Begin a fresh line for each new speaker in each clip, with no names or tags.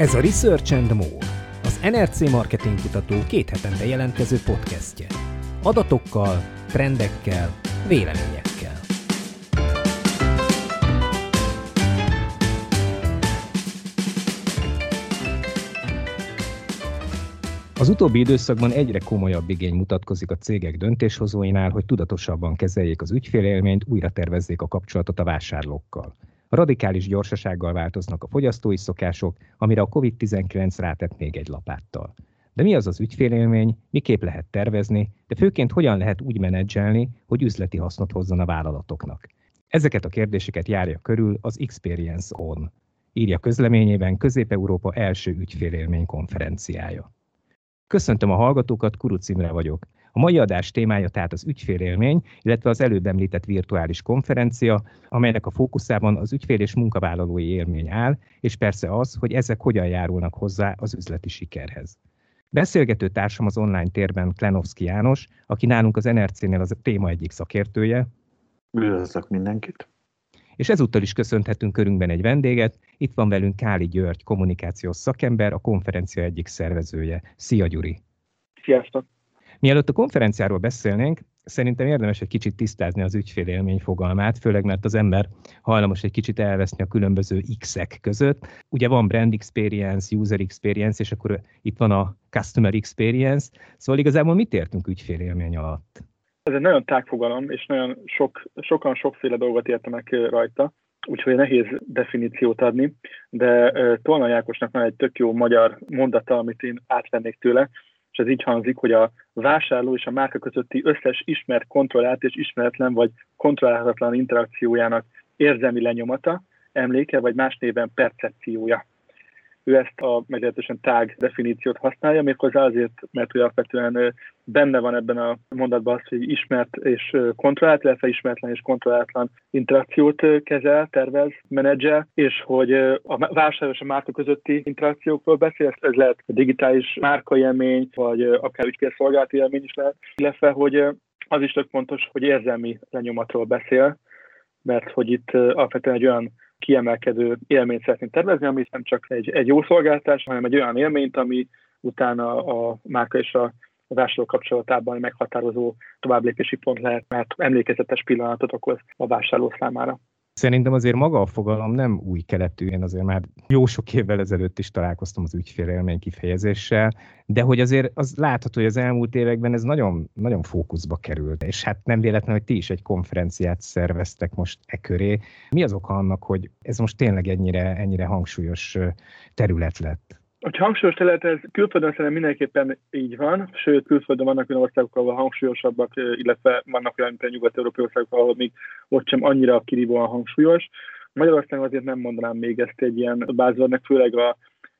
Ez a Research and More, az NRC Marketing Kutató két hetente jelentkező podcastje. Adatokkal, trendekkel, véleményekkel. Az utóbbi időszakban egyre komolyabb igény mutatkozik a cégek döntéshozóinál, hogy tudatosabban kezeljék az ügyfélélményt, újra tervezzék a kapcsolatot a vásárlókkal. Radikális gyorsasággal változnak a fogyasztói szokások, amire a COVID-19 rátett még egy lapáttal. De mi az az ügyfélélmény, miképp lehet tervezni, de főként hogyan lehet úgy menedzselni, hogy üzleti hasznot hozzon a vállalatoknak? Ezeket a kérdéseket járja körül az Experience On, írja közleményében Közép-Európa első ügyfélélmény konferenciája. Köszöntöm a hallgatókat, Kuruc Imre vagyok. A mai adás témája tehát az ügyfélélmény, illetve az előbb említett virtuális konferencia, amelynek a fókuszában az ügyfél és munkavállalói élmény áll, és persze az, hogy ezek hogyan járulnak hozzá az üzleti sikerhez. Beszélgető társam az online térben Klenovszki János, aki nálunk az NRC-nél az a téma egyik szakértője.
Üdvözlök mindenkit!
És ezúttal is köszönhetünk körünkben egy vendéget. Itt van velünk Káli György, kommunikációs szakember, a konferencia egyik szervezője. Szia Gyuri!
Sziasztok!
Mielőtt a konferenciáról beszélnénk, szerintem érdemes egy kicsit tisztázni az ügyfélélmény fogalmát, főleg mert az ember hajlamos egy kicsit elveszni a különböző X-ek között. Ugye van brand experience, user experience, és akkor itt van a customer experience. Szóval igazából mit értünk ügyfélélmény alatt?
Ez egy nagyon tág fogalom, és nagyon sok, sokan sokféle dolgot értenek rajta, úgyhogy nehéz definíciót adni, de Tolna Jákosnak van egy tök jó magyar mondata, amit én átvennék tőle, ez így hangzik, hogy a vásárló és a márka közötti összes ismert, kontrollált és ismeretlen vagy kontrollálhatatlan interakciójának érzelmi lenyomata, emléke vagy más néven percepciója ő ezt a meglehetősen tág definíciót használja, méghozzá azért, mert ő alapvetően benne van ebben a mondatban az, hogy ismert és kontrollált, illetve ismeretlen és kontrollátlan interakciót kezel, tervez, menedzsel, és hogy a vásárló és a márka közötti interakciókról beszél, ez lehet a digitális márkaélmény, vagy akár ügyfélszolgálati élmény is lehet, illetve hogy az is tök fontos, hogy érzelmi lenyomatról beszél, mert hogy itt alapvetően egy olyan kiemelkedő élményt szeretnénk tervezni, ami nem csak egy, egy jó szolgáltás, hanem egy olyan élményt, ami utána a márka és a a vásárló kapcsolatában meghatározó továbblépési pont lehet, mert emlékezetes pillanatot okoz a vásárló számára.
Szerintem azért maga a fogalom nem új keletű, én azért már jó sok évvel ezelőtt is találkoztam az ügyfélélmény kifejezéssel, de hogy azért az látható, hogy az elmúlt években ez nagyon, nagyon fókuszba került, és hát nem véletlen, hogy ti is egy konferenciát szerveztek most e köré. Mi az oka annak, hogy ez most tényleg ennyire, ennyire hangsúlyos terület lett?
A hangsúlyos terület, ez külföldön szerintem mindenképpen így van, sőt külföldön vannak olyan országok, ahol hangsúlyosabbak, illetve vannak olyan, mint a nyugat-európai országok, ahol még ott sem annyira kirívóan hangsúlyos. Magyarországon azért nem mondanám még ezt egy ilyen bázornak, főleg a,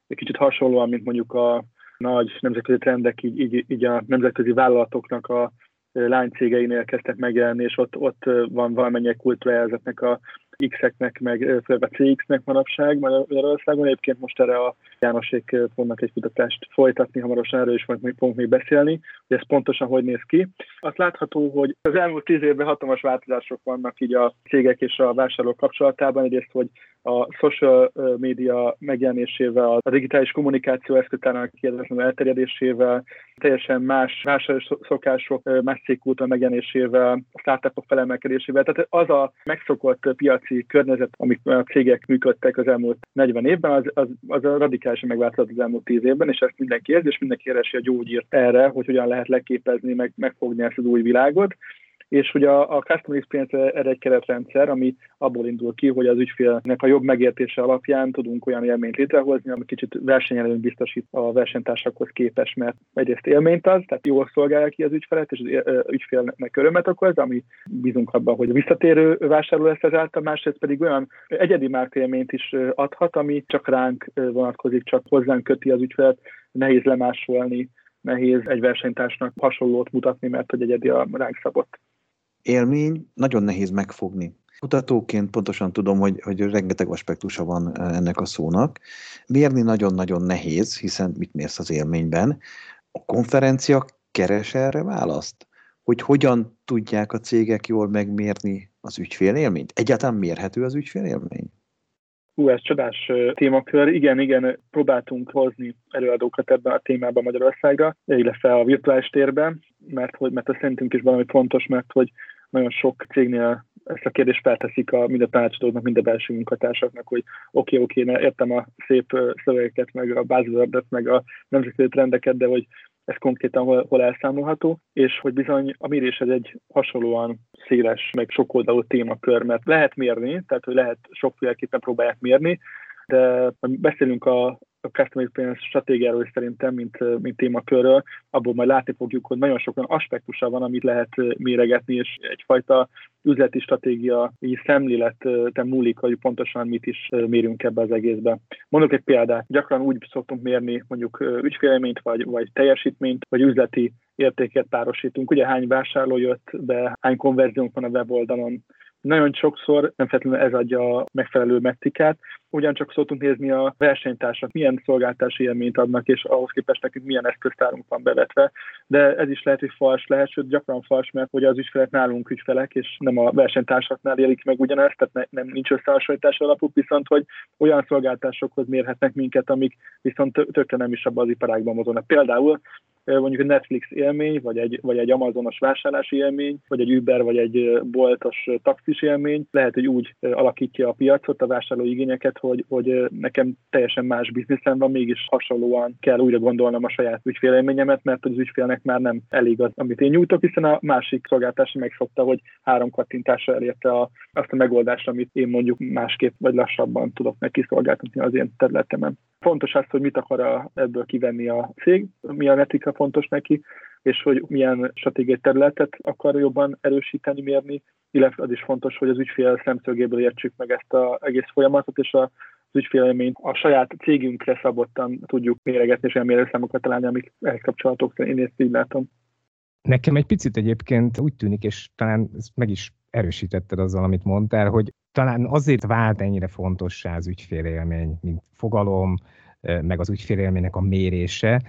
egy kicsit hasonlóan, mint mondjuk a nagy nemzetközi trendek, így, így, így a nemzetközi vállalatoknak a lánycégeinél kezdtek megjelenni, és ott, ott van valamennyire kultúrájelzetnek a X-eknek, meg főleg a CX-nek manapság Magyarországon. Egyébként most erre a Jánosék fognak egy kutatást folytatni, hamarosan erről is majd fogunk még beszélni, hogy ez pontosan hogy néz ki. Azt látható, hogy az elmúlt tíz évben hatalmas változások vannak így a cégek és a vásárlók kapcsolatában. Egyrészt, hogy a social média megjelenésével, a digitális kommunikáció eszköztárának kérdezem elterjedésével, teljesen más vásárlós szokások, más cégkultúra megjelenésével, a startupok felemelkedésével. Tehát az a megszokott piaci környezet, amik a cégek működtek az elmúlt 40 évben, az, az, az radikálisan megváltozott az elmúlt 10 évben, és ezt mindenki érzi, és mindenki keresi a gyógyírt erre, hogy hogyan lehet leképezni, meg megfogni ezt az új világot és ugye a, a Customer Experience erre egy keretrendszer, ami abból indul ki, hogy az ügyfélnek a jobb megértése alapján tudunk olyan élményt létrehozni, ami kicsit versenyelőnyt biztosít a versenytársakhoz képes, mert egyrészt élményt az, tehát jól szolgálja ki az ügyfelet, és az ügyfélnek örömet okoz, ami bízunk abban, hogy a visszatérő vásárló lesz ezáltal, másrészt pedig olyan egyedi márkaélményt is adhat, ami csak ránk vonatkozik, csak hozzánk köti az ügyfelet, nehéz lemásolni, nehéz egy versenytársnak hasonlót mutatni, mert hogy egyedi a ránk szabott
élmény nagyon nehéz megfogni. Kutatóként pontosan tudom, hogy, hogy rengeteg aspektusa van e, ennek a szónak. Mérni nagyon-nagyon nehéz, hiszen mit mérsz az élményben. A konferencia keres erre választ? Hogy hogyan tudják a cégek jól megmérni az ügyfélélményt? Egyáltalán mérhető az ügyfélélmény?
Hú, ez csodás témakör. Igen, igen, próbáltunk hozni előadókat ebben a témában Magyarországra, illetve a virtuális térben, mert, hogy, mert ez szerintünk is valami fontos, mert hogy nagyon sok cégnél ezt a kérdést felteszik a, mind a tanácsadóknak, mind a belső munkatársaknak, hogy oké, okay, oké, okay, értem a szép szövegeket, meg a buzzwordet, meg a nemzetközi trendeket, de hogy ez konkrétan hol, hol elszámolható, és hogy bizony a mérés ez egy hasonlóan széles, meg sokoldalú témakör, mert lehet mérni, tehát hogy lehet sokféleképpen próbálják mérni, de beszélünk a, a Customer Experience stratégiáról is szerintem, mint, mint témakörről, abból majd látni fogjuk, hogy nagyon sok olyan aspektusa van, amit lehet méregetni, és egyfajta üzleti stratégia szemléleten múlik, hogy pontosan mit is mérünk ebbe az egészbe. Mondok egy példát, gyakran úgy szoktunk mérni mondjuk ügyfélményt, vagy, vagy teljesítményt, vagy üzleti értéket párosítunk. Ugye hány vásárló jött be, hány konverziónk van a weboldalon, nagyon sokszor nem feltétlenül ez adja a megfelelő metrikát, ugyancsak szoktunk nézni a versenytársak, milyen szolgáltási élményt adnak, és ahhoz képest nekünk milyen eszköztárunk van bevetve. De ez is lehet, hogy fals lehet, sőt gyakran fals, mert hogy az ügyfelek nálunk ügyfelek, és nem a versenytársaknál élik meg ugyanezt, tehát ne, nem nincs összehasonlítás alapú, viszont hogy olyan szolgáltásokhoz mérhetnek minket, amik viszont tökre nem is abban az iparágban mozognak. Például mondjuk egy Netflix élmény, vagy egy, vagy egy Amazonos vásárlási élmény, vagy egy Uber, vagy egy boltos taxis élmény lehet, hogy úgy alakítja a piacot, a vásárló igényeket, hogy, hogy nekem teljesen más bizniszem van, mégis hasonlóan kell újra gondolnom a saját ügyfélélményemet, mert az ügyfélnek már nem elég az, amit én nyújtok, hiszen a másik szolgáltatás megszokta, hogy három kattintásra elérte a, azt a megoldást, amit én mondjuk másképp vagy lassabban tudok neki szolgáltatni az én területemen. Fontos az, hogy mit akar a, ebből kivenni a cég, mi a metrika fontos neki, és hogy milyen stratégiai területet akar jobban erősíteni, mérni, illetve az is fontos, hogy az ügyfél szemszögéből értsük meg ezt az egész folyamatot, és a az ügyfélményt a saját cégünkre szabottan tudjuk méregetni, és olyan mérőszámokat találni, amik ehhez kapcsolatok, én ezt így látom.
Nekem egy picit egyébként úgy tűnik, és talán ezt meg is erősítetted azzal, amit mondtál, hogy talán azért vált ennyire fontossá az ügyfélélmény, mint fogalom, meg az ügyfélélménynek a mérése,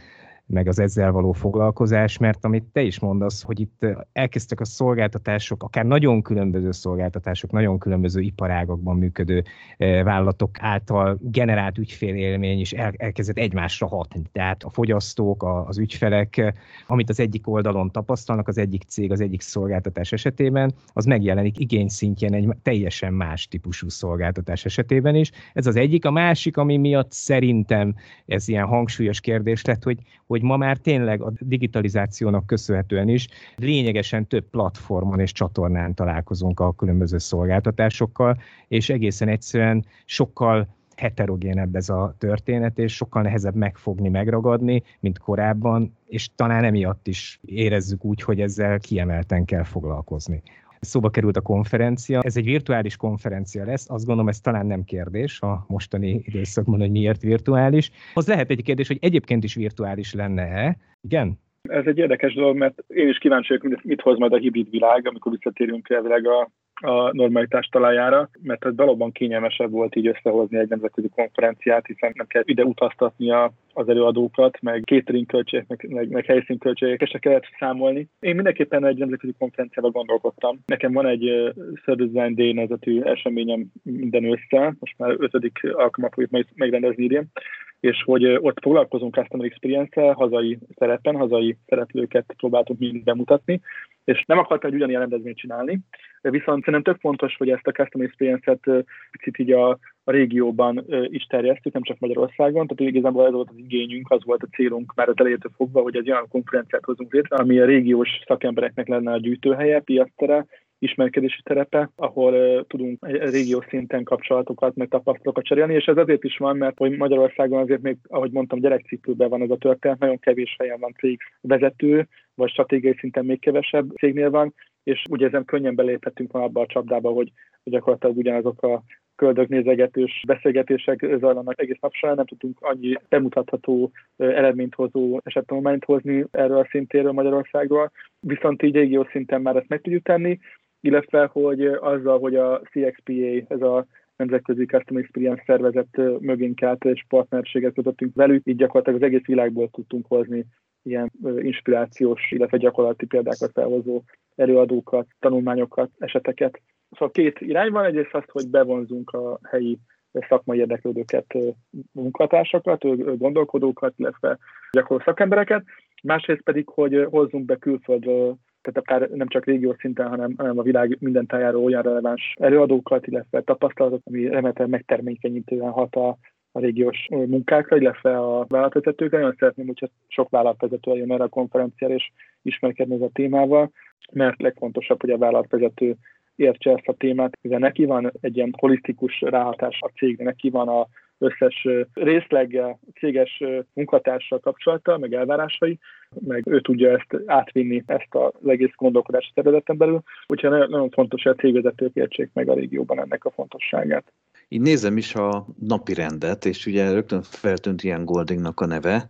meg az ezzel való foglalkozás, mert amit te is mondasz, hogy itt elkezdtek a szolgáltatások, akár nagyon különböző szolgáltatások, nagyon különböző iparágokban működő vállalatok által generált ügyfélélmény is el, elkezdett egymásra hatni. Tehát a fogyasztók, az ügyfelek, amit az egyik oldalon tapasztalnak, az egyik cég, az egyik szolgáltatás esetében, az megjelenik igény szintjén egy teljesen más típusú szolgáltatás esetében is. Ez az egyik. A másik, ami miatt szerintem ez ilyen hangsúlyos kérdés lett, hogy, hogy hogy ma már tényleg a digitalizációnak köszönhetően is lényegesen több platformon és csatornán találkozunk a különböző szolgáltatásokkal, és egészen egyszerűen sokkal heterogénebb ez a történet, és sokkal nehezebb megfogni, megragadni, mint korábban, és talán emiatt is érezzük úgy, hogy ezzel kiemelten kell foglalkozni. Szóba került a konferencia. Ez egy virtuális konferencia lesz, azt gondolom ez talán nem kérdés a mostani időszakban, hogy miért virtuális. Az lehet egy kérdés, hogy egyébként is virtuális lenne-e. Igen?
Ez egy érdekes dolog, mert én is kíváncsi vagyok, mit hoz majd a hibrid világ, amikor visszatérünk elvileg a a normalitás talajára, mert ez valóban kényelmesebb volt így összehozni egy nemzetközi konferenciát, hiszen nem kell ide utaztatnia az előadókat, meg catering költségek, meg, meg, meg helyszínköltségek, se kellett számolni. Én mindenképpen egy nemzetközi konferenciával gondolkodtam. Nekem van egy uh, Service Design Day nevezetű eseményem minden össze, most már ötödik alkalmat fogjuk megrendezni idén, és hogy ott foglalkozunk Customer Experience-el, hazai szerepen, hazai szereplőket próbáltunk mind bemutatni, és nem akartam egy ugyanilyen rendezvényt csinálni, viszont szerintem tök fontos, hogy ezt a Customer Experience-et picit így a, a régióban is terjesztük, nem csak Magyarországon, tehát igazából ez volt az igényünk, az volt a célunk már az elejétől fogva, hogy egy olyan konferenciát hozunk létre, ami a régiós szakembereknek lenne a gyűjtőhelye, piasztere, ismerkedési terepe, ahol tudunk régió szinten kapcsolatokat, meg tapasztalatokat cserélni, és ez azért is van, mert hogy Magyarországon azért még, ahogy mondtam, gyerekcipőben van ez a történet, nagyon kevés helyen van cég vezető, vagy stratégiai szinten még kevesebb cégnél van, és ugye ezen könnyen beléphetünk van abba a csapdába, hogy gyakorlatilag ugyanazok a köldögnézegetős beszélgetések zajlanak egész nap során, nem tudtunk annyi bemutatható eredményt hozó esettanulmányt hozni erről a szintéről Magyarországról, viszont így régió szinten már ezt meg tudjuk tenni, illetve hogy azzal, hogy a CXPA, ez a nemzetközi Customer Experience szervezet mögénk állt, és partnerséget kötöttünk velük, így gyakorlatilag az egész világból tudtunk hozni ilyen inspirációs, illetve gyakorlati példákat felhozó előadókat, tanulmányokat, eseteket. Szóval két irány van, egyrészt azt, hogy bevonzunk a helyi szakmai érdeklődőket, munkatársakat, gondolkodókat, illetve gyakorló szakembereket, másrészt pedig, hogy hozzunk be külföldről tehát akár nem csak régió szinten, hanem, hanem a világ minden tájáról olyan releváns előadókat, illetve tapasztalatot, ami remélhetően megtermékenyítően hat a, a régiós munkákra, illetve a vállalatvezetőkre. Nagyon szeretném, hogyha sok vállalatvezető eljön erre a konferenciára, és ismerkedni ez a témával, mert legfontosabb, hogy a vállalatvezető értse ezt a témát, mivel neki van egy ilyen holisztikus ráhatás a cégre, neki van a összes részleggel, céges munkatársal kapcsolata, meg elvárásai, meg ő tudja ezt átvinni, ezt az egész gondolkodást területen belül. Úgyhogy nagyon fontos, hogy a cégvezetők értsék meg a régióban ennek a fontosságát.
Így nézem is a napi rendet, és ugye rögtön feltűnt ilyen Goldingnak a neve,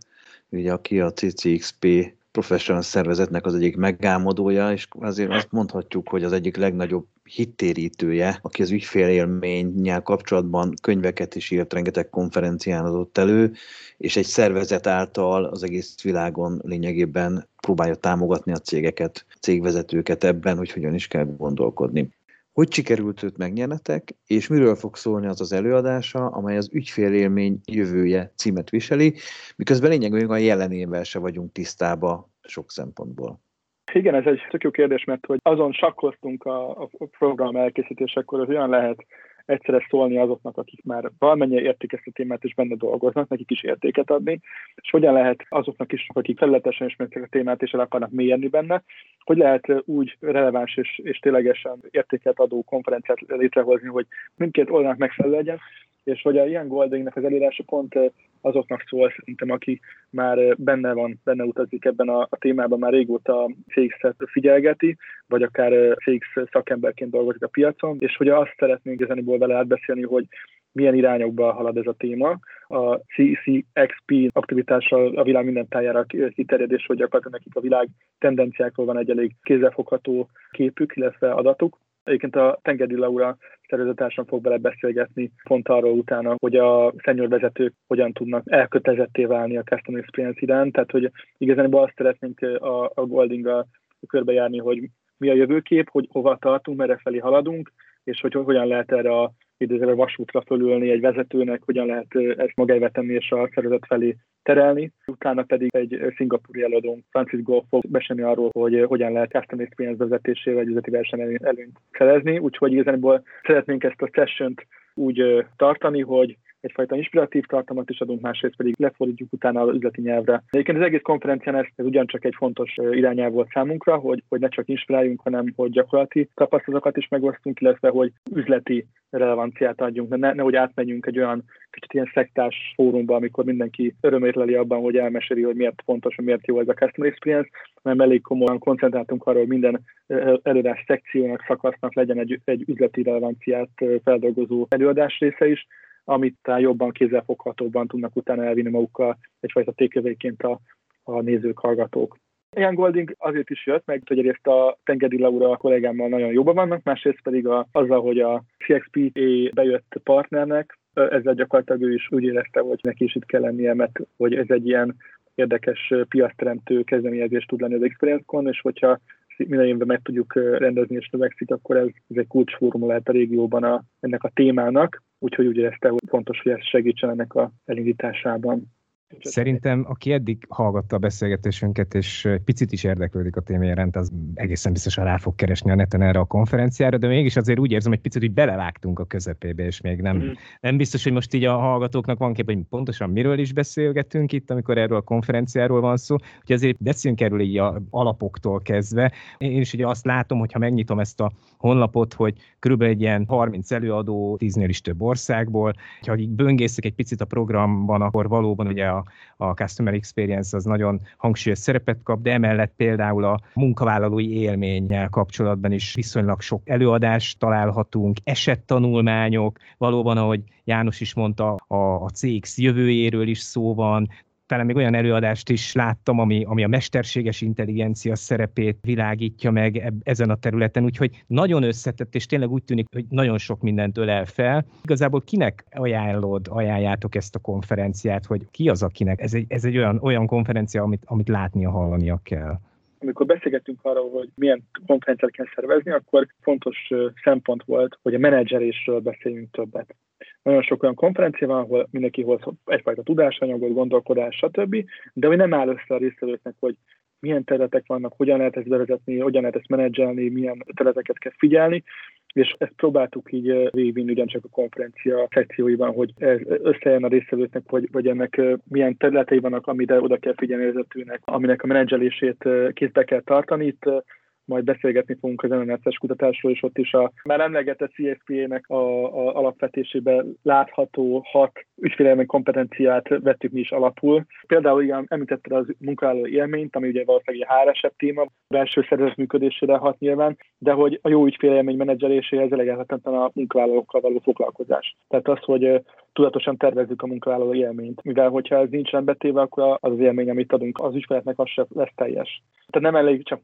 ugye aki a CCXP professional szervezetnek az egyik megálmodója, és azért azt mondhatjuk, hogy az egyik legnagyobb hittérítője, aki az ügyfélélménnyel kapcsolatban könyveket is írt, rengeteg konferencián adott elő, és egy szervezet által az egész világon lényegében próbálja támogatni a cégeket, cégvezetőket ebben, hogy hogyan is kell gondolkodni. Hogy sikerült őt megnyernetek, és miről fog szólni az az előadása, amely az ügyfélélmény jövője címet viseli, miközben lényegében a jelenével se vagyunk tisztába sok szempontból.
Igen, ez egy tök jó kérdés, mert hogy azon sakkoztunk a, a program elkészítésekor, hogy olyan lehet egyszerre szólni azoknak, akik már valamennyire értik ezt a témát és benne dolgoznak, nekik is értéket adni, és hogyan lehet azoknak is, akik felületesen ismertek a témát és el akarnak mélyedni benne, hogy lehet úgy releváns és, és ténylegesen értéket adó konferenciát létrehozni, hogy mindkét oldalnak megfelelő legyen, és hogy a ilyen Goldingnek az elérása pont azoknak szól szerintem, aki már benne van, benne utazik ebben a, a témában, már régóta CX-et figyelgeti, vagy akár CX szakemberként dolgozik a piacon, és hogy azt szeretnénk ezeniból vele átbeszélni, hogy milyen irányokba halad ez a téma. A CCXP aktivitással a világ minden tájára kiterjedés, hogy gyakorlatilag nekik a világ tendenciákról van egy elég kézzelfogható képük, illetve adatuk. Egyébként a Tengedi Laura szervezetársam fog bele beszélgetni pont arról utána, hogy a senior vezetők hogyan tudnak elkötelezetté válni a customer experience iránt, tehát hogy igazán azt szeretnénk a, a Goldinggal körbejárni, hogy mi a jövőkép, hogy hova tartunk, merre felé haladunk, és hogy hogyan lehet erre a idézőre vasútra fölülni egy vezetőnek, hogyan lehet ezt magáévá tenni és a szervezet felé terelni. Utána pedig egy szingapúri előadónk, Francis Golf fog besélni arról, hogy hogyan lehet customer experience vezetésével egy üzleti verseny előnyt szerezni. Úgyhogy igazából szeretnénk ezt a session úgy tartani, hogy egyfajta inspiratív tartalmat is adunk, másrészt pedig lefordítjuk utána az üzleti nyelvre. Egyébként az egész konferencián ez, ez ugyancsak egy fontos irányelv volt számunkra, hogy, hogy ne csak inspiráljunk, hanem hogy gyakorlati tapasztalatokat is megosztunk, illetve hogy üzleti relevanciát adjunk, ne, nehogy átmenjünk egy olyan kicsit ilyen szektás fórumba, amikor mindenki örömét leli abban, hogy elmeséli, hogy miért fontos, hogy miért jó ez a customer experience, hanem elég komolyan koncentráltunk arra, hogy minden előadás szekciónak, szakasznak legyen egy, egy üzleti relevanciát feldolgozó előadás része is, amit talán jobban kézzelfoghatóban tudnak utána elvinni magukkal egyfajta tékövéként a, a nézők, hallgatók. Ilyen Golding azért is jött, meg hogy egyrészt a Tengedi Laura kollégámmal nagyon jobban vannak, másrészt pedig a, azzal, hogy a CXP bejött partnernek, ezzel gyakorlatilag ő is úgy érezte, hogy neki is itt kell lennie, mert hogy ez egy ilyen érdekes piaszteremtő kezdeményezés tud lenni az Experience-kon, és hogyha minden évben meg tudjuk rendezni és növekszik, akkor ez, ez egy kulcsfórum lehet a régióban a, ennek a témának, úgyhogy úgy érezte, hogy fontos, hogy ez segítsen ennek a elindításában.
Szerintem, aki eddig hallgatta a beszélgetésünket, és picit is érdeklődik a téma iránt, az egészen biztosan rá fog keresni a neten erre a konferenciára, de mégis azért úgy érzem, hogy picit, hogy belevágtunk a közepébe, és még nem, mm. nem biztos, hogy most így a hallgatóknak van kép, hogy pontosan miről is beszélgetünk itt, amikor erről a konferenciáról van szó, hogy azért beszéljünk erről így a alapoktól kezdve. Én is ugye azt látom, hogy ha megnyitom ezt a honlapot, hogy körülbelül egy ilyen 30 előadó, 10-nél is több országból, ha akik böngészek egy picit a programban, akkor valóban ugye a a, Customer Experience az nagyon hangsúlyos szerepet kap, de emellett például a munkavállalói élménnyel kapcsolatban is viszonylag sok előadást találhatunk, esettanulmányok, valóban, ahogy János is mondta, a, a CX jövőjéről is szó van, talán még olyan előadást is láttam, ami, ami a mesterséges intelligencia szerepét világítja meg ezen a területen, úgyhogy nagyon összetett, és tényleg úgy tűnik, hogy nagyon sok mindent ölel fel. Igazából kinek ajánlod, ajánljátok ezt a konferenciát, hogy ki az, akinek? Ez egy, ez egy olyan, olyan konferencia, amit, amit látnia, hallania kell
amikor beszélgettünk arról, hogy milyen konferenciát kell szervezni, akkor fontos szempont volt, hogy a menedzserésről beszéljünk többet. nagyon sok olyan konferencia van, ahol mindenki hoz egyfajta tudásanyagot, gondolkodás, stb., de hogy nem áll össze a résztvevőknek, hogy milyen területek vannak, hogyan lehet ezt bevezetni, hogyan lehet ezt menedzselni, milyen területeket kell figyelni, és ezt próbáltuk így végigvinni ugyancsak a konferencia szekcióiban, hogy ez összejön a résztvevőknek, hogy, vagy ennek milyen területei vannak, amire oda kell figyelni vezetőnek, aminek a menedzselését kézbe kell tartani. Itt majd beszélgetni fogunk az MNS-es kutatásról, és ott is a már emlegetett CFP-nek a, a alapvetésében látható hat ügyfélelmény kompetenciát vettük mi is alapul. Például igen, említette az munkavállaló élményt, ami ugye valószínűleg egy hr téma, belső szervezet működésére hat nyilván, de hogy a jó ügyfélélmény menedzseléséhez eléghetetlen a munkavállalókkal való foglalkozás. Tehát az, hogy tudatosan tervezzük a munkavállaló élményt, mivel hogyha ez nincsen betéve, akkor az az élmény, amit adunk az ügyfeleknek, az sem lesz teljes. Tehát nem elég csak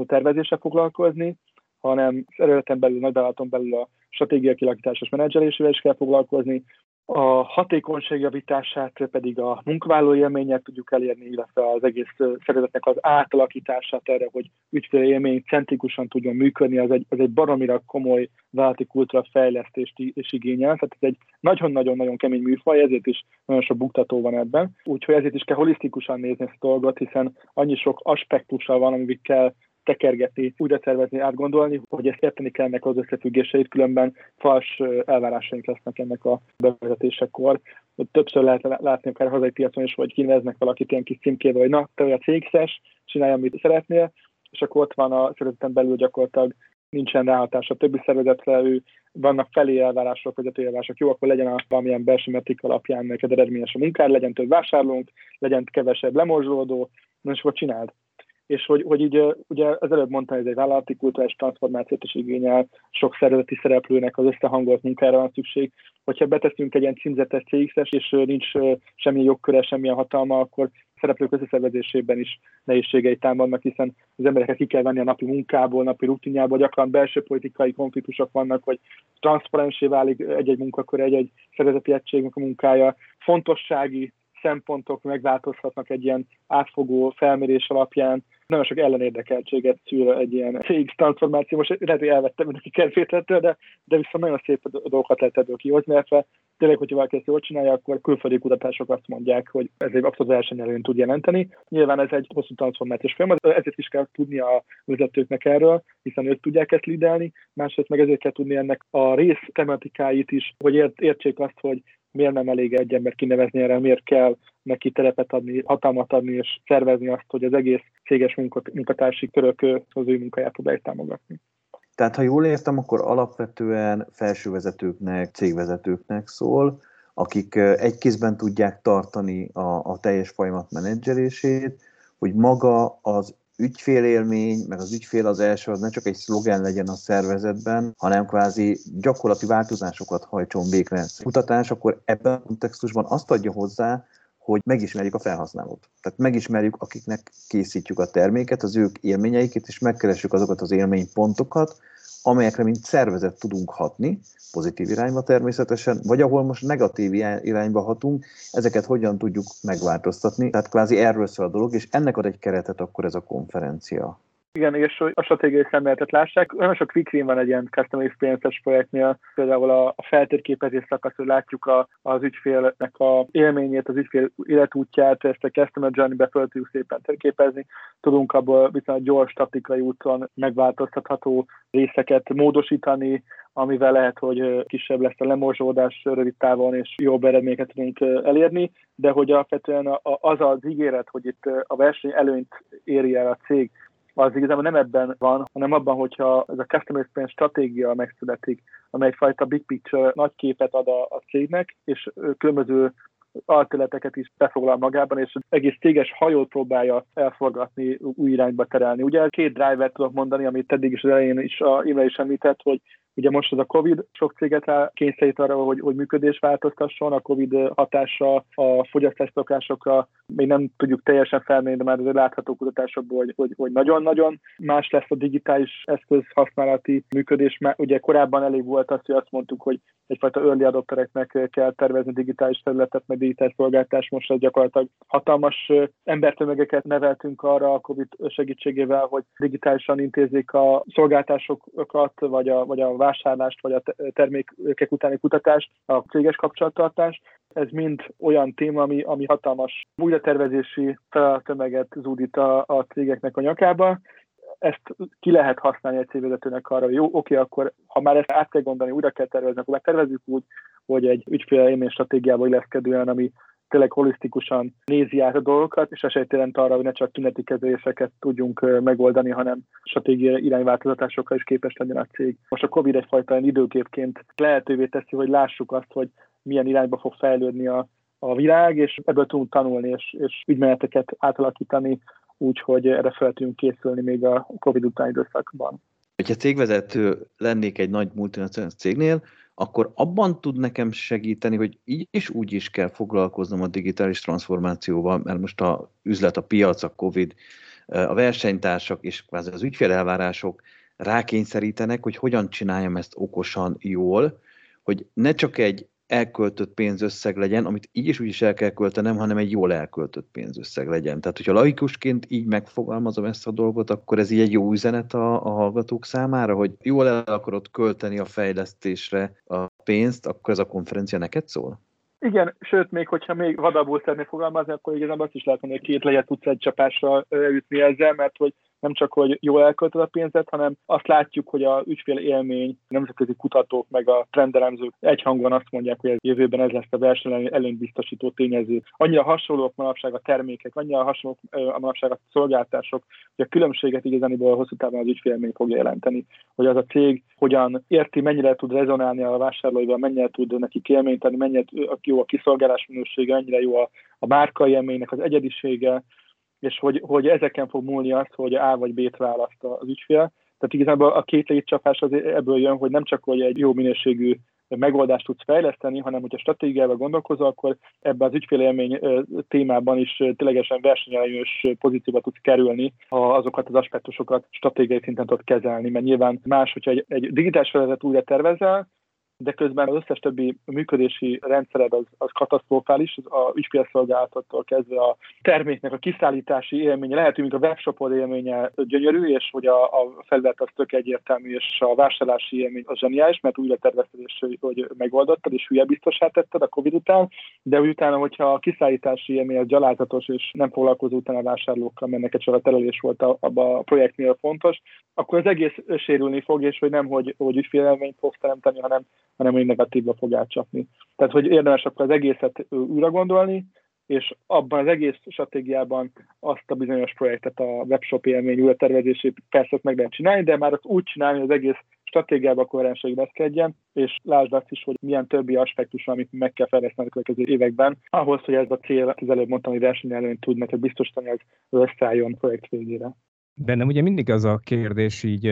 ügyfélközpontú tervezésre foglalkozni, hanem eredeten belül, nagyvállalaton belül a stratégia kilakításos menedzselésével is kell foglalkozni, a hatékonyság javítását pedig a munkavállaló élményet tudjuk elérni, illetve az egész szervezetnek az átalakítását erre, hogy ügyfélélmény centrikusan tudjon működni, az egy, az egy baromira komoly vállalati kultúra fejlesztést is igényel. Tehát ez egy nagyon-nagyon-nagyon kemény műfaj, ezért is nagyon sok buktató van ebben. Úgyhogy ezért is kell holisztikusan nézni ezt a dolgot, hiszen annyi sok aspektussal van, amit kell tekergetni, újra tervezni, átgondolni, hogy ezt érteni kell ennek az összefüggéseit, különben fals elvárásaink lesznek ennek a bevezetésekor. Többször lehet látni akár a hazai piacon is, hogy kineveznek valakit ilyen kis címkével, hogy na, te vagy a cégszes, csinálj, amit szeretnél, és akkor ott van a szervezeten belül gyakorlatilag nincsen ráhatás a többi szervezetre, ő vannak felé elvárások, vagy elvárások, jó, akkor legyen a valamilyen belső metrik alapján neked eredményes a munkád, legyen több vásárlónk, legyen kevesebb lemorzsolódó, és akkor csináld és hogy, hogy így ugye az előbb mondtam, ez egy vállalati kultúrás transformációt is igényel, sok szervezeti szereplőnek az összehangolt munkára van szükség. Hogyha beteszünk egy ilyen címzetes CX-es, és nincs semmi jogköre, semmilyen hatalma, akkor szereplők összeszervezésében is nehézségei támadnak, hiszen az embereket ki kell venni a napi munkából, napi rutinjából, gyakran belső politikai konfliktusok vannak, hogy transzparensé válik egy-egy munkakör, egy-egy szervezeti egységnek a munkája, fontossági szempontok megváltozhatnak egy ilyen átfogó felmérés alapján, nagyon sok ellenérdekeltséget szül egy ilyen cég transformáció. Most lehet, hogy elvettem mindenki kedvétettől, de, de viszont nagyon szép dolgokat lehet ebből kihozni, mert tényleg, hogyha valaki ezt jól csinálja, akkor külföldi kutatások azt mondják, hogy ez egy abszolút versenyelőnyt tud jelenteni. Nyilván ez egy hosszú transformációs folyamat, ezért is kell tudni a vezetőknek erről, hiszen ők tudják ezt lidelni, másrészt meg ezért kell tudni ennek a rész tematikáit is, hogy értsék azt, hogy miért nem elég egy ember kinevezni erre, miért kell neki terepet adni, hatalmat adni, és szervezni azt, hogy az egész céges munkatársi körök az ő munkáját tudják támogatni.
Tehát, ha jól értem, akkor alapvetően felsővezetőknek, cégvezetőknek szól, akik egy kézben tudják tartani a, a teljes folyamat menedzselését, hogy maga az ügyfélélmény, meg az ügyfél az első, az ne csak egy szlogen legyen a szervezetben, hanem kvázi gyakorlati változásokat hajtson végre. Kutatás akkor ebben a kontextusban azt adja hozzá, hogy megismerjük a felhasználót. Tehát megismerjük, akiknek készítjük a terméket, az ők élményeiket, és megkeressük azokat az élménypontokat, amelyekre mint szervezet tudunk hatni, pozitív irányba természetesen, vagy ahol most negatív irányba hatunk, ezeket hogyan tudjuk megváltoztatni. Tehát kvázi erről szól a dolog, és ennek ad egy keretet akkor ez a konferencia.
Igen, és a stratégiai szemléletet lássák. Nagyon sok quick win van egy ilyen Custom Experience-es projektnél, például a, a feltérképezés szakasz, hogy látjuk a, az ügyfélnek a élményét, az ügyfél életútját, ezt a Customer Journey-be fel tudjuk szépen térképezni. Tudunk abból viszonylag gyors, statikai úton megváltoztatható részeket módosítani, amivel lehet, hogy kisebb lesz a lemorzsódás rövid távon, és jobb eredményeket tudunk elérni, de hogy alapvetően az az ígéret, hogy itt a verseny előnyt éri el a cég, az igazából nem ebben van, hanem abban, hogyha ez a Customer Experience stratégia megszületik, amely egyfajta big picture nagy képet ad a, a cégnek, és különböző alterületeket is befoglal magában, és az egész céges hajót próbálja elforgatni, új irányba terelni. Ugye két driver tudok mondani, amit eddig is az elején is a Imre is említett, hogy Ugye most az a Covid sok céget rá kényszerít arra, hogy, hogy működés változtasson, a Covid hatása a fogyasztásszokásokra még nem tudjuk teljesen felmérni, de már azért látható kutatásokból, hogy, hogy, hogy nagyon-nagyon más lesz a digitális eszköz használati működés. Mert ugye korábban elég volt az, hogy azt mondtuk, hogy egyfajta early adoptereknek kell tervezni digitális területet, meg digitális szolgáltás. Most gyakorlatilag hatalmas embertömegeket neveltünk arra a COVID segítségével, hogy digitálisan intézik a szolgáltásokat, vagy a, vagy a vásárlást, vagy a termékek utáni kutatást, a céges kapcsolattartást. Ez mind olyan téma, ami, ami hatalmas újratervezési feltömeget zúdít a, a cégeknek a nyakába, ezt ki lehet használni egy cégvezetőnek arra, hogy jó, oké, akkor ha már ezt át kell gondolni, újra kell tervezni, akkor tervezzük úgy, hogy egy ügyfél élmény stratégiába illeszkedően, ami tényleg holisztikusan nézi át a dolgokat, és esélyt jelent arra, hogy ne csak tüneti kezeléseket tudjunk megoldani, hanem stratégiai irányváltozatásokkal is képes legyen a cég. Most a COVID egyfajta időképként lehetővé teszi, hogy lássuk azt, hogy milyen irányba fog fejlődni a, a világ, és ebből tudunk tanulni, és, és ügymeneteket átalakítani úgy, hogy erre fel tudjunk készülni még a COVID utáni időszakban.
Hogyha cégvezető lennék egy nagy multinacionális cégnél, akkor abban tud nekem segíteni, hogy így is úgy is kell foglalkoznom a digitális transformációval, mert most a üzlet, a piac, a COVID, a versenytársak és kvázi az ügyfélelvárások rákényszerítenek, hogy hogyan csináljam ezt okosan, jól, hogy ne csak egy elköltött pénzösszeg legyen, amit így is úgy is el kell költenem, hanem egy jól elköltött pénzösszeg legyen. Tehát, hogyha laikusként így megfogalmazom ezt a dolgot, akkor ez így egy jó üzenet a, a hallgatók számára, hogy jól el akarod költeni a fejlesztésre a pénzt, akkor ez a konferencia neked szól?
Igen, sőt, még hogyha még vadabbul szeretnék fogalmazni, akkor igazából azt is lehet mondani, hogy két legyet tudsz egy csapásra elütni ezzel, mert hogy nem csak, hogy jól elköltöd a pénzet, hanem azt látjuk, hogy a ügyfél élmény, nemzetközi kutatók, meg a trendelemzők egyhangon azt mondják, hogy ez jövőben ez lesz a verseny előnyt biztosító tényező. Annyira hasonlók manapság a termékek, annyira hasonlók a manapság a szolgáltások, hogy a különbséget igazániból hosszú távon az ügyfélmény fogja jelenteni, hogy az a cég hogyan érti, mennyire tud rezonálni a vásárlóival, mennyire tud neki élményt adni, mennyire jó a kiszolgálás minősége, mennyire jó a, a márka élménynek az egyedisége, és hogy, hogy ezeken fog múlni az, hogy A vagy B-t választ az ügyfél. Tehát igazából a két létcsapás az ebből jön, hogy nem csak hogy egy jó minőségű megoldást tudsz fejleszteni, hanem hogyha stratégiával gondolkozol, akkor ebben az ügyfélélmény témában is ténylegesen versenyelős pozícióba tudsz kerülni, ha azokat az aspektusokat stratégiai szinten tudod kezelni, mert nyilván más, hogyha egy, egy digitális feladatot újra tervezel, de közben az összes többi működési rendszered az, az katasztrofális, a ügyfélszolgáltattól kezdve a terméknek a kiszállítási élménye, lehet, hogy a webshopod élménye gyönyörű, és hogy a, a felület az tök egyértelmű, és a vásárlási élmény az zseniális, mert újra tervezted, és hogy megoldottad, és hülye biztosá tetted a Covid után, de úgy utána, hogyha a kiszállítási élmény az gyalázatos, és nem foglalkozó utána a vásárlókkal, mert neked csak a terelés volt abban a projektnél fontos, akkor az egész sérülni fog, és hogy nem, hogy, hogy ügyfélelményt fogsz teremteni, hanem hanem hogy negatívba fog átcsapni. Tehát, hogy érdemes akkor az egészet újra gondolni, és abban az egész stratégiában azt a bizonyos projektet, a webshop élmény újratervezését persze meg lehet csinálni, de már azt úgy csinálni, hogy az egész stratégiában koherenség veszkedjen, és lásd azt is, hogy milyen többi aspektus van, amit meg kell fejleszteni a következő években, ahhoz, hogy ez a cél, az előbb mondtam, hogy versenyelőnyt tud neked biztosítani, az összeálljon projekt végére.
Bennem ugye mindig az a kérdés így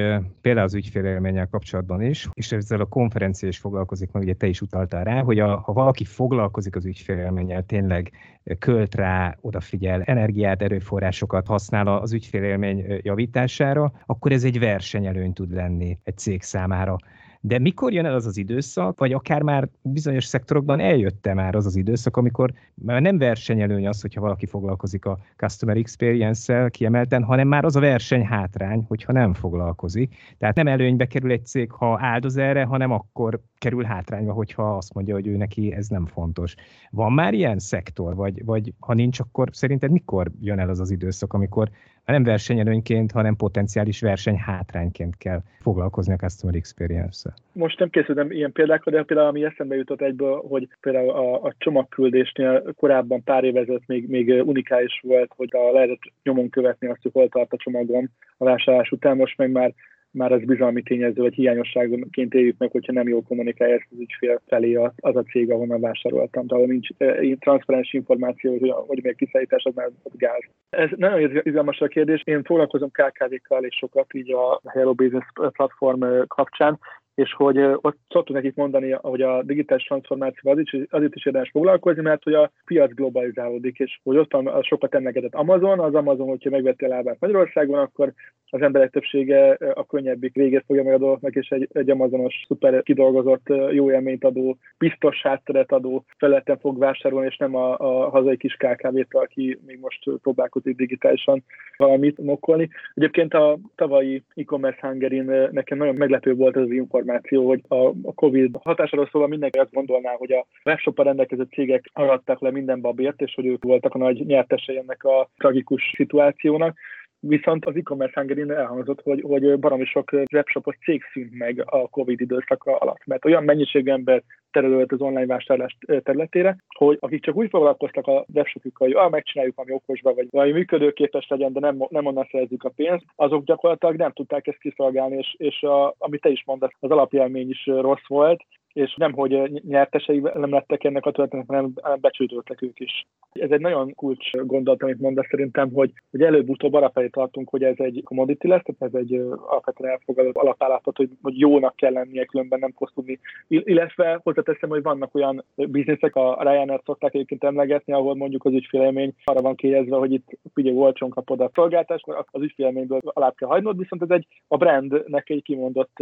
például az ügyfélélménnyel kapcsolatban is, és ezzel a konferencia is foglalkozik, meg ugye te is utaltál rá, hogy a, ha valaki foglalkozik az ügyfélélménnyel, tényleg költ rá, odafigyel, energiát, erőforrásokat használ az ügyfélélmény javítására, akkor ez egy versenyelőny tud lenni egy cég számára. De mikor jön el az az időszak, vagy akár már bizonyos szektorokban eljötte már az az időszak, amikor már nem versenyelőny az, hogyha valaki foglalkozik a customer experience-szel kiemelten, hanem már az a verseny hátrány, hogyha nem foglalkozik. Tehát nem előnybe kerül egy cég, ha áldoz erre, hanem akkor kerül hátrányba, hogyha azt mondja, hogy ő neki ez nem fontos. Van már ilyen szektor, vagy, vagy ha nincs, akkor szerinted mikor jön el az az időszak, amikor nem versenyelőnyként, hanem potenciális verseny hátrányként kell foglalkozni a customer experience-szel.
Most nem készültem ilyen példákra, de például ami eszembe jutott egyből, hogy például a, a csomagküldésnél korábban pár évezet még, még unikális volt, hogy a lehetett nyomon követni azt, hogy hol tart a csomagom a vásárlás után, most meg már már az bizalmi tényező vagy hiányosságként éljük meg, hogyha nem jól kommunikálja ezt az ügyfél felé az, az a cég, ahonnan vásároltam. Tehát nincs eh, transzparens információ, hogy, hogy még kiszállítás, az már az gáz. Ez nagyon izgalmas a kérdés. Én foglalkozom KKV-kkal és sokat így a Hello Business platform eh, kapcsán, és hogy ott szoktunk nekik mondani, hogy a digitális transformáció az is, az is érdemes foglalkozni, mert hogy a piac globalizálódik, és hogy ott a sokat emlegetett Amazon, az Amazon, hogyha megvette a lábát Magyarországon, akkor az emberek többsége a könnyebbik végét fogja meg a dolgoknak, és egy, egy amazonos, szuper kidolgozott, jó élményt adó, biztos hátteret adó felületen fog vásárolni, és nem a, a hazai kis KKV-től, aki még most próbálkozik digitálisan valamit mokkolni. Egyébként a tavalyi e-commerce Hungarin nekem nagyon meglepő volt az információ, hogy a, a COVID hatásáról szóval mindenki azt gondolná, hogy a webshop rendelkező cégek aratták le minden babért, és hogy ők voltak a nagy nyertesei ennek a tragikus szituációnak. Viszont az e-commerce Hungary elhangzott, hogy, hogy baromi sok webshopos cég szűnt meg a Covid időszaka alatt, mert olyan mennyiségű ember terülött az online vásárlás területére, hogy akik csak úgy foglalkoztak a webshopjukkal, hogy ah, megcsináljuk valami okosba, vagy valami működőképes legyen, de nem, nem onnan szerezzük a pénzt, azok gyakorlatilag nem tudták ezt kiszolgálni, és, és a, amit te is mondasz, az alapjelmény is rossz volt, és nem, hogy nyertesei nem lettek ennek a történetnek, hanem becsődöltek ők is. Ez egy nagyon kulcs gondolat, amit mondasz szerintem, hogy, hogy előbb-utóbb arra felé tartunk, hogy ez egy commodity lesz, tehát ez egy alapvetően elfogadott alapállapot, hogy, hogy jónak kell lennie, különben nem fogsz tudni. Illetve hozzáteszem, hogy vannak olyan bizniszek, a Ryanair szokták egyébként emlegetni, ahol mondjuk az ügyfélélmény arra van kiegyezve, hogy itt figyelj, olcsón kapod a szolgáltást, az ügyfélélményből alá kell hagynod, viszont ez egy a brandnek egy kimondott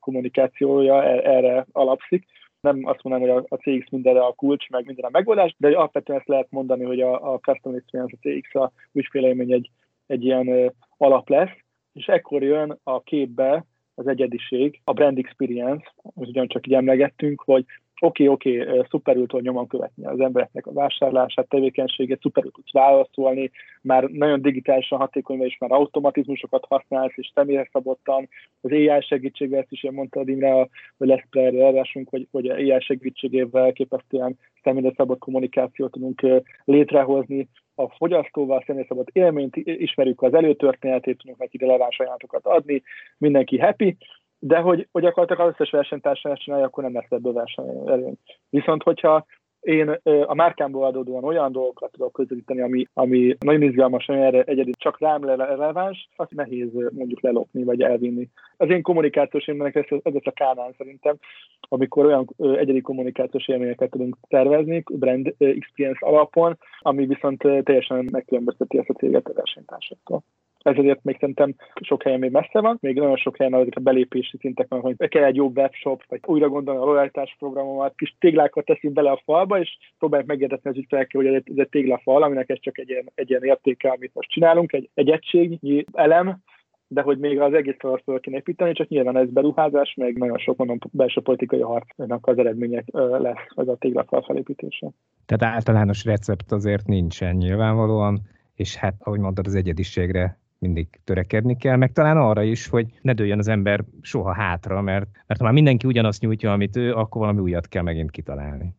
kommunikációja e- erre alapszik. Nem azt mondanám, hogy a, CX mindenre a kulcs, meg minden a megoldás, de alapvetően ezt lehet mondani, hogy a, a Custom Experience, a CX, a ügyfélélmény egy, egy ilyen alap lesz, és ekkor jön a képbe az egyediség, a brand experience, ugyancsak így emlegettünk, hogy oké, oké, szuperül tud nyomon követni az embereknek a vásárlását, tevékenységet, szuperül tudsz válaszolni, már nagyon digitálisan hatékony és már automatizmusokat használsz, és személyre szabottan, az AI segítségével ezt is én mondta Imre, hogy lesz erősünk, hogy, hogy a AI segítségével képesztően személyre szabott kommunikációt tudunk létrehozni, a fogyasztóval személyre szabott élményt, ismerjük az előtörténetét, tudunk neki releváns ajánlatokat adni, mindenki happy, de hogy, hogy gyakorlatilag az összes versenytársán ezt csinálja, akkor nem lesz ebből versenyelőny. Viszont, hogyha én a márkámból adódóan olyan dolgokat tudok közvetíteni, ami, ami nagyon izgalmas, nagyon erre egyedül csak rám releváns, azt nehéz mondjuk lelopni, vagy elvinni. Az én kommunikációs élmények ez, ez a kánán szerintem, amikor olyan egyedi kommunikációs élményeket tudunk tervezni, brand experience alapon, ami viszont teljesen megkülönbözteti ezt a céget a versenytársaktól ezért még szerintem sok helyen még messze van, még nagyon sok helyen azok a belépési szintek van, hogy kell egy jobb webshop, vagy újra gondolni a lojalitás programomat, kis téglákat teszünk bele a falba, és próbáljuk megértetni az ügyfelekkel, hogy ez egy téglafal, aminek ez csak egy ilyen, egy ilyen értéke, amit most csinálunk, egy, egy egységnyi elem, de hogy még az egész falat fel kéne építeni, csak nyilván ez beruházás, meg nagyon sok mondom belső politikai harcnak az eredmények lesz az a téglafal felépítése.
Tehát általános recept azért nincsen nyilvánvalóan, és hát, ahogy mondtad, az egyediségre mindig törekedni kell, meg talán arra is, hogy ne dőljön az ember soha hátra, mert, mert ha már mindenki ugyanazt nyújtja, amit ő, akkor valami újat kell megint kitalálni.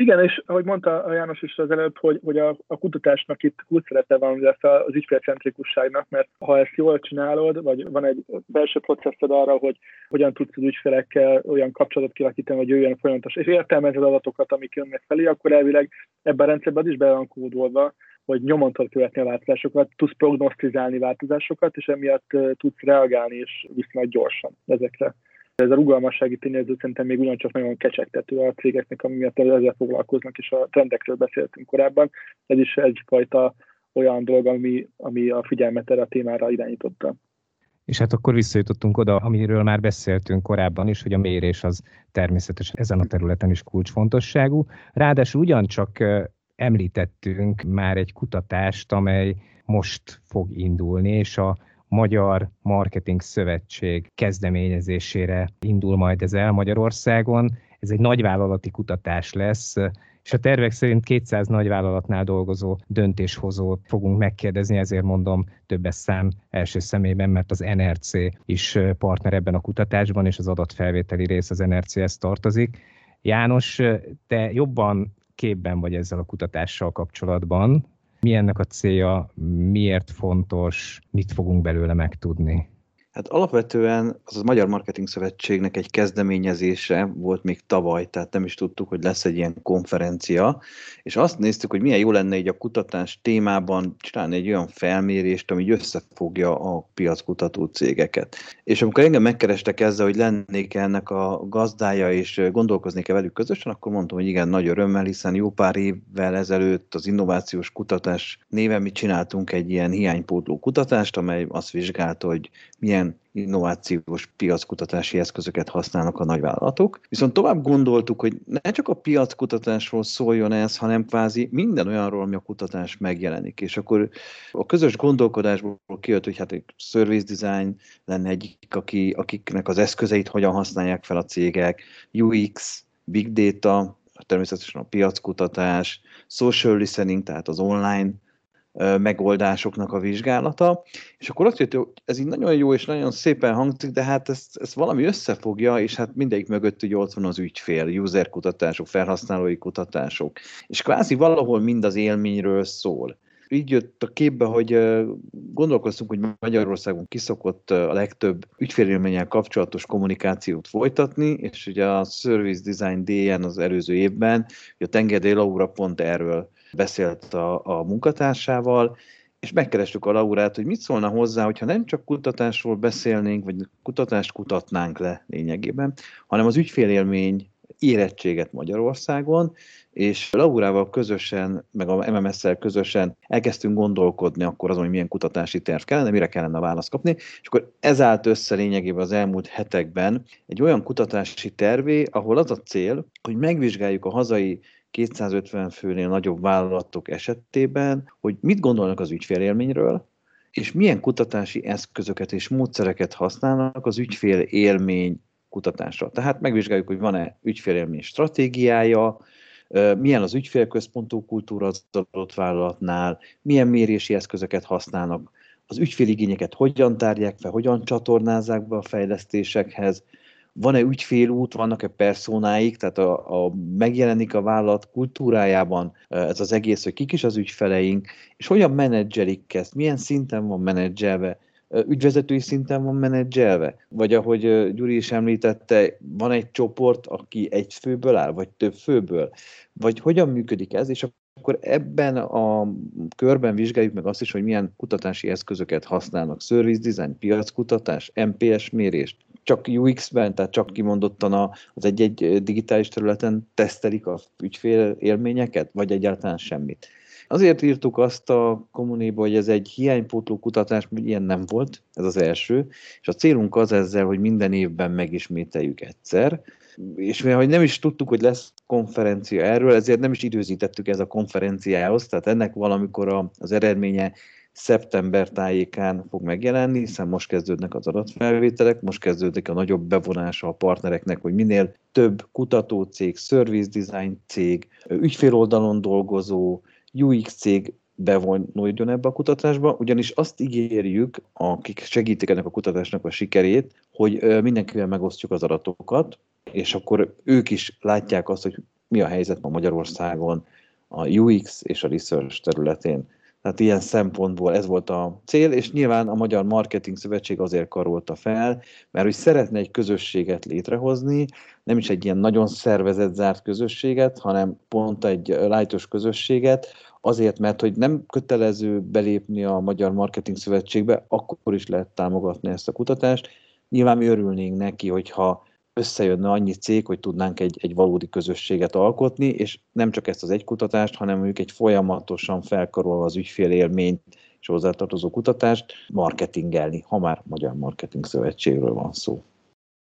Igen, és ahogy mondta a János is az előbb, hogy, hogy a, a kutatásnak itt kulcszerete van az, az ügyfélcentrikusságnak, mert ha ezt jól csinálod, vagy van egy belső processzed arra, hogy hogyan tudsz az ügyfelekkel olyan kapcsolatot kialakítani, hogy jöjjön folyamatos, és értelmezed adatokat, amik jönnek felé, akkor elvileg ebben a rendszerben is be van kódolva, hogy nyomon tudod követni a változásokat, tudsz prognosztizálni változásokat, és emiatt tudsz reagálni és viszonylag gyorsan ezekre. Ez a rugalmassági tényező szerintem még ugyancsak nagyon kecsegtető a cégeknek, ami miatt ezzel foglalkoznak, és a trendekről beszéltünk korábban. Ez is egyfajta olyan dolog, ami, ami a figyelmet erre a témára irányította.
És hát akkor visszajutottunk oda, amiről már beszéltünk korábban is, hogy a mérés az természetesen ezen a területen is kulcsfontosságú. Ráadásul ugyancsak említettünk már egy kutatást, amely most fog indulni, és a Magyar Marketing Szövetség kezdeményezésére indul majd ez el Magyarországon. Ez egy nagyvállalati kutatás lesz, és a tervek szerint 200 nagyvállalatnál dolgozó döntéshozót fogunk megkérdezni, ezért mondom többes szám első szemében, mert az NRC is partner ebben a kutatásban, és az adatfelvételi rész az NRC-hez tartozik. János, te jobban képben vagy ezzel a kutatással kapcsolatban. Mi ennek a célja, miért fontos, mit fogunk belőle megtudni?
Hát alapvetően az a Magyar Marketing Szövetségnek egy kezdeményezése volt még tavaly, tehát nem is tudtuk, hogy lesz egy ilyen konferencia, és azt néztük, hogy milyen jó lenne egy a kutatás témában csinálni egy olyan felmérést, ami összefogja a piackutató cégeket. És amikor engem megkerestek ezzel, hogy lennék ennek a gazdája, és gondolkoznék-e velük közösen, akkor mondtam, hogy igen, nagy örömmel, hiszen jó pár évvel ezelőtt az innovációs kutatás néven mi csináltunk egy ilyen hiánypótló kutatást, amely azt vizsgálta, hogy milyen innovációs piackutatási eszközöket használnak a nagyvállalatok. Viszont tovább gondoltuk, hogy ne csak a piackutatásról szóljon ez, hanem kvázi minden olyanról, ami a kutatás megjelenik. És akkor a közös gondolkodásból kijött, hogy hát egy service design lenne egyik, aki, akiknek az eszközeit hogyan használják fel a cégek, UX, big data, természetesen a piackutatás, social listening, tehát az online megoldásoknak a vizsgálata, és akkor azt jött, hogy ez így nagyon jó és nagyon szépen hangzik, de hát ezt, ezt valami összefogja, és hát mindegyik mögött ugye ott van az ügyfél, user kutatások, felhasználói kutatások, és kvázi valahol mind az élményről szól. Így jött a képbe, hogy gondolkoztunk, hogy Magyarországon kiszokott a legtöbb ügyfélélménnyel kapcsolatos kommunikációt folytatni, és ugye a Service Design DN az előző évben, a Tengedély Laura pont erről beszélt a, a munkatársával, és megkerestük a Laurát, hogy mit szólna hozzá, hogyha nem csak kutatásról beszélnénk, vagy kutatást kutatnánk le lényegében, hanem az ügyfélélmény érettséget Magyarországon, és Laurával közösen, meg a MMS-szel közösen elkezdtünk gondolkodni akkor azon, hogy milyen kutatási terv kellene, mire kellene a választ kapni, és akkor ez állt össze lényegében az elmúlt hetekben egy olyan kutatási tervé, ahol az a cél, hogy megvizsgáljuk a hazai 250 főnél nagyobb vállalatok esetében, hogy mit gondolnak az ügyfélélményről, és milyen kutatási eszközöket és módszereket használnak az ügyfél élmény kutatásra. Tehát megvizsgáljuk, hogy van-e ügyfélélmény stratégiája, milyen az ügyfélközpontú kultúra az adott vállalatnál, milyen mérési eszközöket használnak, az ügyféligényeket hogyan tárják fel, hogyan csatornázzák be a fejlesztésekhez, van-e ügyfélút, vannak-e personáik, tehát a, a, megjelenik a vállalat kultúrájában ez az egész, hogy kik is az ügyfeleink, és hogyan menedzselik ezt, milyen szinten van menedzselve, ügyvezetői szinten van menedzselve? Vagy ahogy Gyuri is említette, van egy csoport, aki egy főből áll, vagy több főből? Vagy hogyan működik ez, és akkor ebben a körben vizsgáljuk meg azt is, hogy milyen kutatási eszközöket használnak. Service design, piackutatás, MPS mérést, csak UX-ben, tehát csak kimondottan az egy-egy digitális területen tesztelik a ügyfél élményeket, vagy egyáltalán semmit. Azért írtuk azt a kommuniba, hogy ez egy hiánypótló kutatás, mert ilyen nem volt, ez az első, és a célunk az ezzel, hogy minden évben megismételjük egyszer, és mivel hogy nem is tudtuk, hogy lesz konferencia erről, ezért nem is időzítettük ez a konferenciához, tehát ennek valamikor az eredménye szeptember tájékán fog megjelenni, hiszen most kezdődnek az adatfelvételek, most kezdődik a nagyobb bevonása a partnereknek, hogy minél több kutatócég, service design cég, ügyféloldalon dolgozó, UX cég bevonuljon ebbe a kutatásba, ugyanis azt ígérjük, akik segítik ennek a kutatásnak a sikerét, hogy mindenkivel megosztjuk az adatokat, és akkor ők is látják azt, hogy mi a helyzet ma Magyarországon a UX és a research területén. Tehát ilyen szempontból ez volt a cél, és nyilván a Magyar Marketing Szövetség azért karolta fel, mert hogy szeretne egy közösséget létrehozni, nem is egy ilyen nagyon szervezett zárt közösséget, hanem pont egy lájtos közösséget, azért, mert hogy nem kötelező belépni a Magyar Marketing Szövetségbe, akkor is lehet támogatni ezt a kutatást. Nyilván mi örülnénk neki, hogyha összejönne annyi cég, hogy tudnánk egy, egy valódi közösséget alkotni, és nem csak ezt az egy kutatást, hanem mondjuk egy folyamatosan felkarolva az ügyfél élményt és hozzátartozó kutatást marketingelni, ha már Magyar Marketing Szövetségről van szó.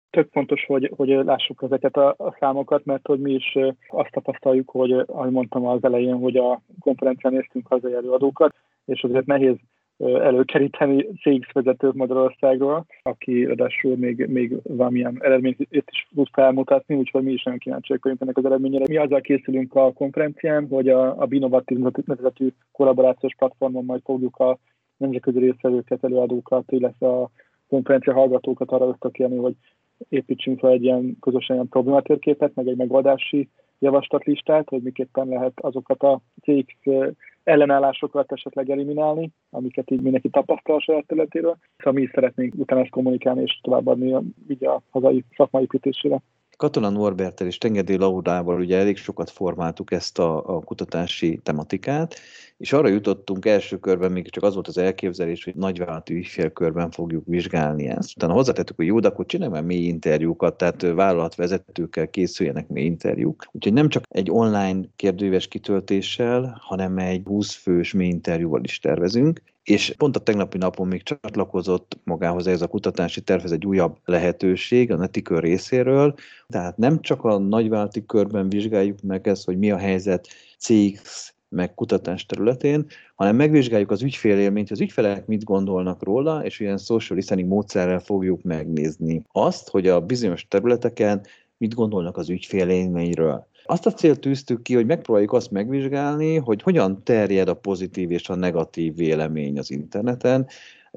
Tök fontos, hogy, hogy lássuk ezeket a, a számokat, mert hogy mi is azt tapasztaljuk, hogy, ahogy mondtam az elején, hogy a konferencián néztünk hazai előadókat, és azért nehéz előkeríteni CX vezetőt Magyarországról, aki ráadásul még, még valamilyen eredményt is tud felmutatni, úgyhogy mi is nagyon kíváncsiak vagyunk ennek az eredményére. Mi azzal készülünk a konferencián, hogy a, a Binovatív nevezetű kollaborációs platformon majd fogjuk a nemzetközi részvevőket, előadókat, illetve a konferencia hallgatókat arra ösztökélni, hogy építsünk fel egy ilyen közösen ilyen problématérképet, meg egy megoldási javaslatlistát, hogy miképpen lehet azokat a CX ellenállásokat esetleg eliminálni, amiket így mindenki tapasztal a saját területéről. Szóval mi is szeretnénk utána ezt kommunikálni és továbbadni így a hazai szakmai építésére.
Katona Norbertel és Tengedé Laurával ugye elég sokat formáltuk ezt a, a kutatási tematikát, és arra jutottunk első körben, még csak az volt az elképzelés, hogy nagyvállalati ügyfélkörben fogjuk vizsgálni ezt. Utána hozzátettük, hogy jó, de akkor csinálj már mély interjúkat, tehát vállalatvezetőkkel készüljenek mély interjúk. Úgyhogy nem csak egy online kérdőíves kitöltéssel, hanem egy 20 fős mély interjúval is tervezünk, és pont a tegnapi napon még csatlakozott magához ez a kutatási tervez egy újabb lehetőség a Netikör részéről, tehát nem csak a nagyvállalati körben vizsgáljuk meg ezt, hogy mi a helyzet CX meg kutatás területén, hanem megvizsgáljuk az ügyfélélményt, az ügyfelek mit gondolnak róla, és ilyen social listening módszerrel fogjuk megnézni azt, hogy a bizonyos területeken mit gondolnak az ügyfélélményről. Azt a célt tűztük ki, hogy megpróbáljuk azt megvizsgálni, hogy hogyan terjed a pozitív és a negatív vélemény az interneten,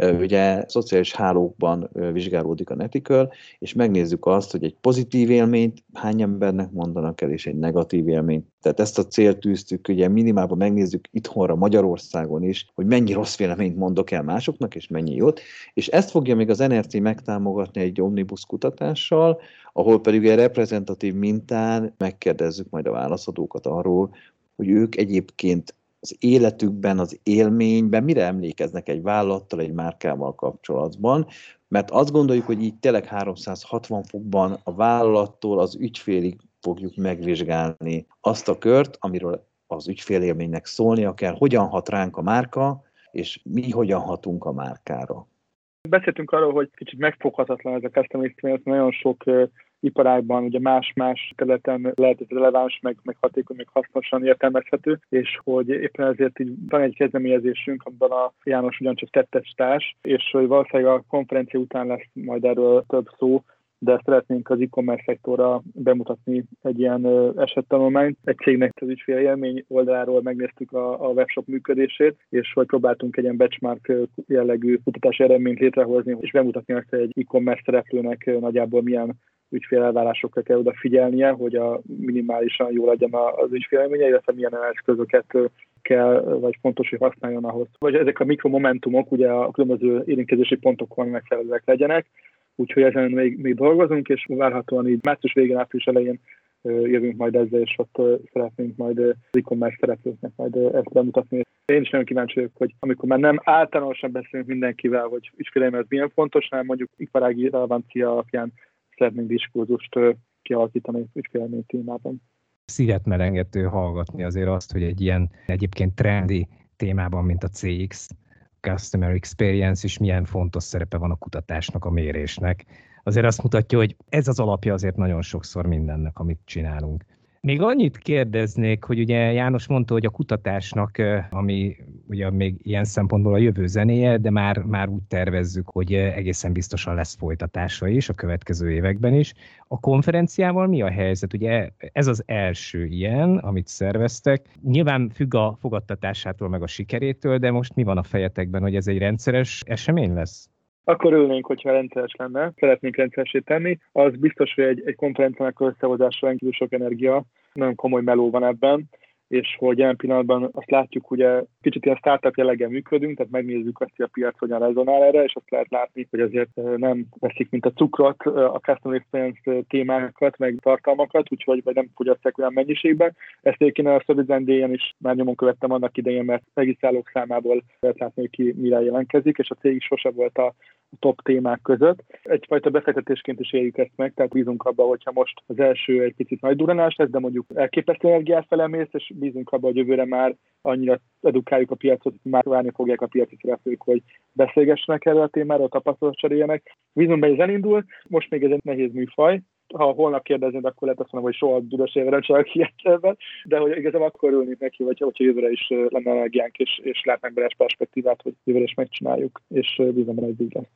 ugye szociális hálókban vizsgálódik a Netiköl, és megnézzük azt, hogy egy pozitív élményt hány embernek mondanak el, és egy negatív élményt. Tehát ezt a célt tűztük, ugye minimálban megnézzük itthonra, Magyarországon is, hogy mennyi rossz véleményt mondok el másoknak, és mennyi jót, és ezt fogja még az NRC megtámogatni egy omnibus kutatással, ahol pedig egy reprezentatív mintán megkérdezzük majd a válaszadókat arról, hogy ők egyébként az életükben, az élményben mire emlékeznek egy vállalattal, egy márkával kapcsolatban, mert azt gondoljuk, hogy így tényleg 360 fokban a vállalattól az ügyfélig fogjuk megvizsgálni azt a kört, amiről az ügyfélélménynek szólnia kell, hogyan hat ránk a márka, és mi hogyan hatunk a márkára.
Beszéltünk arról, hogy kicsit megfoghatatlan ez a custom experience, nagyon sok iparágban ugye más-más területen lehet ez releváns, meg, meg hatékony, meg hasznosan értelmezhető, és hogy éppen ezért így van egy kezdeményezésünk, amiben a János ugyancsak tettes és hogy valószínűleg a konferencia után lesz majd erről több szó, de szeretnénk az e-commerce szektorra bemutatni egy ilyen esettanulmányt. Egy cégnek az ügyfélélmény oldaláról megnéztük a, a webshop működését, és hogy próbáltunk egy ilyen benchmark jellegű kutatási eredményt létrehozni, és bemutatni azt, egy e-commerce szereplőnek nagyjából milyen ügyfélelvárásokra kell odafigyelnie, hogy a minimálisan jó legyen az ügyfélelménye, illetve milyen eszközöket kell, vagy fontos, hogy használjon ahhoz. Vagy ezek a mikromomentumok ugye a különböző érintkezési pontokon megfelelőek legyenek, úgyhogy ezen még, még dolgozunk, és várhatóan így március végén, április elején jövünk majd ezzel, és ott szeretnénk majd az e-commerce szereplőknek majd ezt bemutatni. Én is nagyon kíváncsi vagyok, hogy amikor már nem általánosan beszélünk mindenkivel, hogy ügyféleim ez milyen fontos, hanem mondjuk iparági relevancia alapján szeretnénk diskurzust kialakítani ügyfélmény témában.
Szívet melengető hallgatni azért azt, hogy egy ilyen egyébként trendi témában, mint a CX, Customer Experience is milyen fontos szerepe van a kutatásnak, a mérésnek. Azért azt mutatja, hogy ez az alapja azért nagyon sokszor mindennek, amit csinálunk. Még annyit kérdeznék, hogy ugye János mondta, hogy a kutatásnak, ami ugye még ilyen szempontból a jövő zenéje, de már, már úgy tervezzük, hogy egészen biztosan lesz folytatása is a következő években is. A konferenciával mi a helyzet? Ugye ez az első ilyen, amit szerveztek. Nyilván függ a fogadtatásától meg a sikerétől, de most mi van a fejetekben, hogy ez egy rendszeres esemény lesz?
Akkor örülnénk, hogyha rendszeres lenne, szeretnénk rendszeresé tenni. Az biztos, hogy egy, egy konferenciának összehozása rendkívül sok energia, nagyon komoly meló van ebben, és hogy jelen pillanatban azt látjuk, hogy kicsit ilyen startup jelleggel működünk, tehát megnézzük azt, hogy a piac hogyan rezonál erre, és azt lehet látni, hogy azért nem veszik, mint a cukrot, a customer experience témákat, meg tartalmakat, úgyhogy vagy nem fogyasztják olyan mennyiségben. Ezt egyébként a Service is már nyomon követtem annak idején, mert regisztrálók számából lehet látni, hogy ki mire jelentkezik, és a cég is sose volt a top témák között. Egyfajta befektetésként is éljük ezt meg, tehát bízunk abba, hogyha most az első egy picit nagy duranás lesz, de mondjuk elképesztő energiát felemész, és bízunk abba, hogy jövőre már annyira edukáljuk a piacot, hogy már várni fogják a piaci szereplők, hogy beszélgessenek erről a témáról, tapasztalat cseréljenek. Bízunk be, hogy ez elindul, most még ez egy nehéz műfaj, ha holnap kérdeznéd, akkor lehet azt mondom, hogy soha büdös évre nem csinálok ilyet de hogy igazából akkor örülnék neki, vagy hogyha jövőre is lenne energiánk, és, és látnánk bele perspektívát, hogy jövőre is megcsináljuk, és bízom benne, hogy.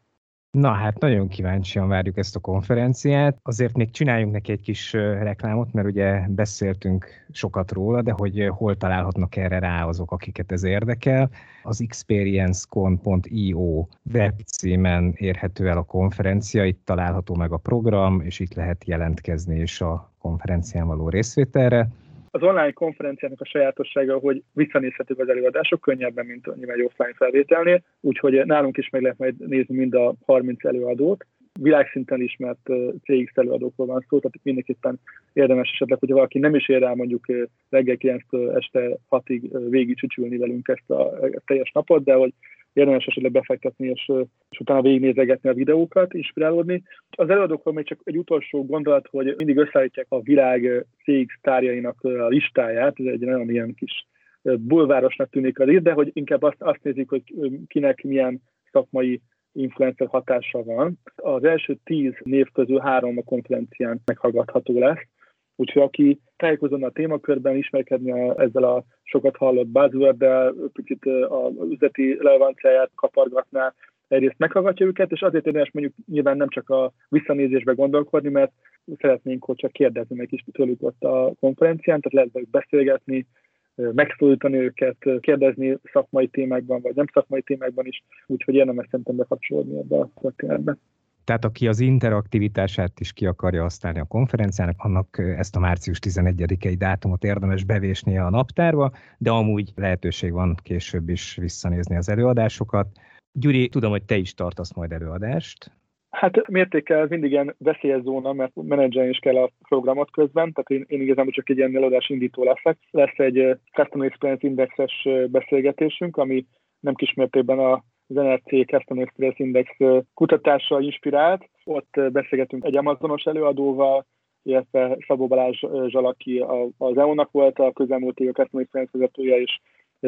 Na hát nagyon kíváncsian várjuk ezt a konferenciát. Azért még csináljunk neki egy kis reklámot, mert ugye beszéltünk sokat róla, de hogy hol találhatnak erre rá azok, akiket ez érdekel. Az experiencecon.io webcímen érhető el a konferencia, itt található meg a program, és itt lehet jelentkezni is a konferencián való részvételre.
Az online konferenciának a sajátossága, hogy visszanézhetők az előadások könnyebben, mint nyilván egy offline felvételnél, úgyhogy nálunk is meg lehet majd nézni mind a 30 előadót, világszinten ismert CX előadókról van szó, tehát mindenképpen érdemes esetleg, hogy valaki nem is ér rá mondjuk reggel 9 este 6-ig végig csücsülni velünk ezt a, a teljes napot, de hogy érdemes esetleg befektetni, és, és utána végignézegetni a videókat, inspirálódni. Az előadókról még csak egy utolsó gondolat, hogy mindig összeállítják a világ CX tárjainak a listáját, ez egy nagyon ilyen kis bulvárosnak tűnik az de hogy inkább azt, azt nézik, hogy kinek milyen szakmai influencer hatása van. Az első tíz név közül három a konferencián meghallgatható lesz, úgyhogy aki tájékozódna a témakörben, ismerkedni a, ezzel a sokat hallott buzzword picit a üzleti relevanciáját kapargatná, egyrészt meghallgatja őket, és azért érdemes mondjuk nyilván nem csak a visszanézésbe gondolkodni, mert szeretnénk, hogy csak kérdezni meg is tőlük ott a konferencián, tehát lehet beszélgetni, megszólítani őket, kérdezni szakmai témákban, vagy nem szakmai témákban is, úgyhogy érdemes szerintem bekapcsolódni ebbe a történetbe.
Tehát aki az interaktivitását is ki akarja használni a konferenciának, annak ezt a március 11-i dátumot érdemes bevésnie a naptárba, de amúgy lehetőség van később is visszanézni az előadásokat. Gyuri, tudom, hogy te is tartasz majd előadást.
Hát mértékkel ez mindig ilyen veszélyes zóna, mert menedzselni is kell a programot közben, tehát én, én igazából csak egy ilyen előadás indító leszek. Lesz egy Customer Experience Indexes beszélgetésünk, ami nem kismértékben a az NRC Customer Experience Index kutatással inspirált. Ott beszélgetünk egy Amazonos előadóval, illetve Szabó Balázs Zsalaki az EU-nak volt a közelmúlt a Customer Experience vezetője, és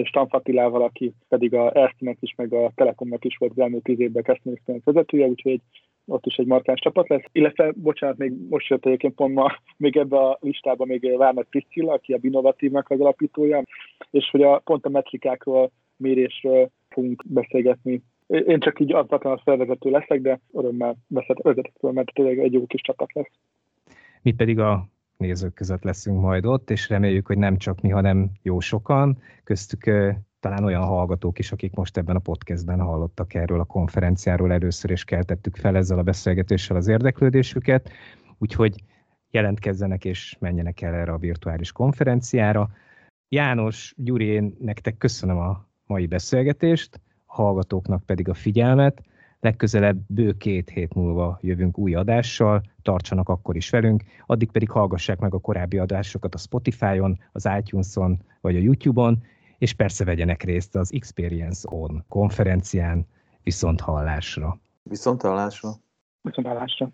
és Tanfatilával, aki pedig a Erste-nek is, meg a Telekomnak is volt az elmúlt tíz évben Customer Experience vezetője, úgyhogy ott is egy markáns csapat lesz. Illetve, bocsánat, még most jött egyébként pont ma, még ebbe a listába még Várnak Priscilla, aki a Binovatívnak az alapítója, és hogy a, pont a metrikákról, mérésről fogunk beszélgetni. Én csak így alapvetően a felvezető leszek, de örömmel vezetek föl, mert tényleg egy jó kis csapat lesz.
Mi pedig a nézők között leszünk majd ott, és reméljük, hogy nem csak mi, hanem jó sokan, köztük talán olyan hallgatók is, akik most ebben a podcastben hallottak erről a konferenciáról először, és keltettük fel ezzel a beszélgetéssel az érdeklődésüket, úgyhogy jelentkezzenek és menjenek el erre a virtuális konferenciára. János, Gyuri, én nektek köszönöm a mai beszélgetést, a hallgatóknak pedig a figyelmet. Legközelebb bő két hét múlva jövünk új adással, tartsanak akkor is velünk, addig pedig hallgassák meg a korábbi adásokat a Spotify-on, az iTunes-on vagy a YouTube-on, és persze vegyenek részt az Experience On konferencián viszont hallásra.
Viszont hallásra.
Viszont hallásra.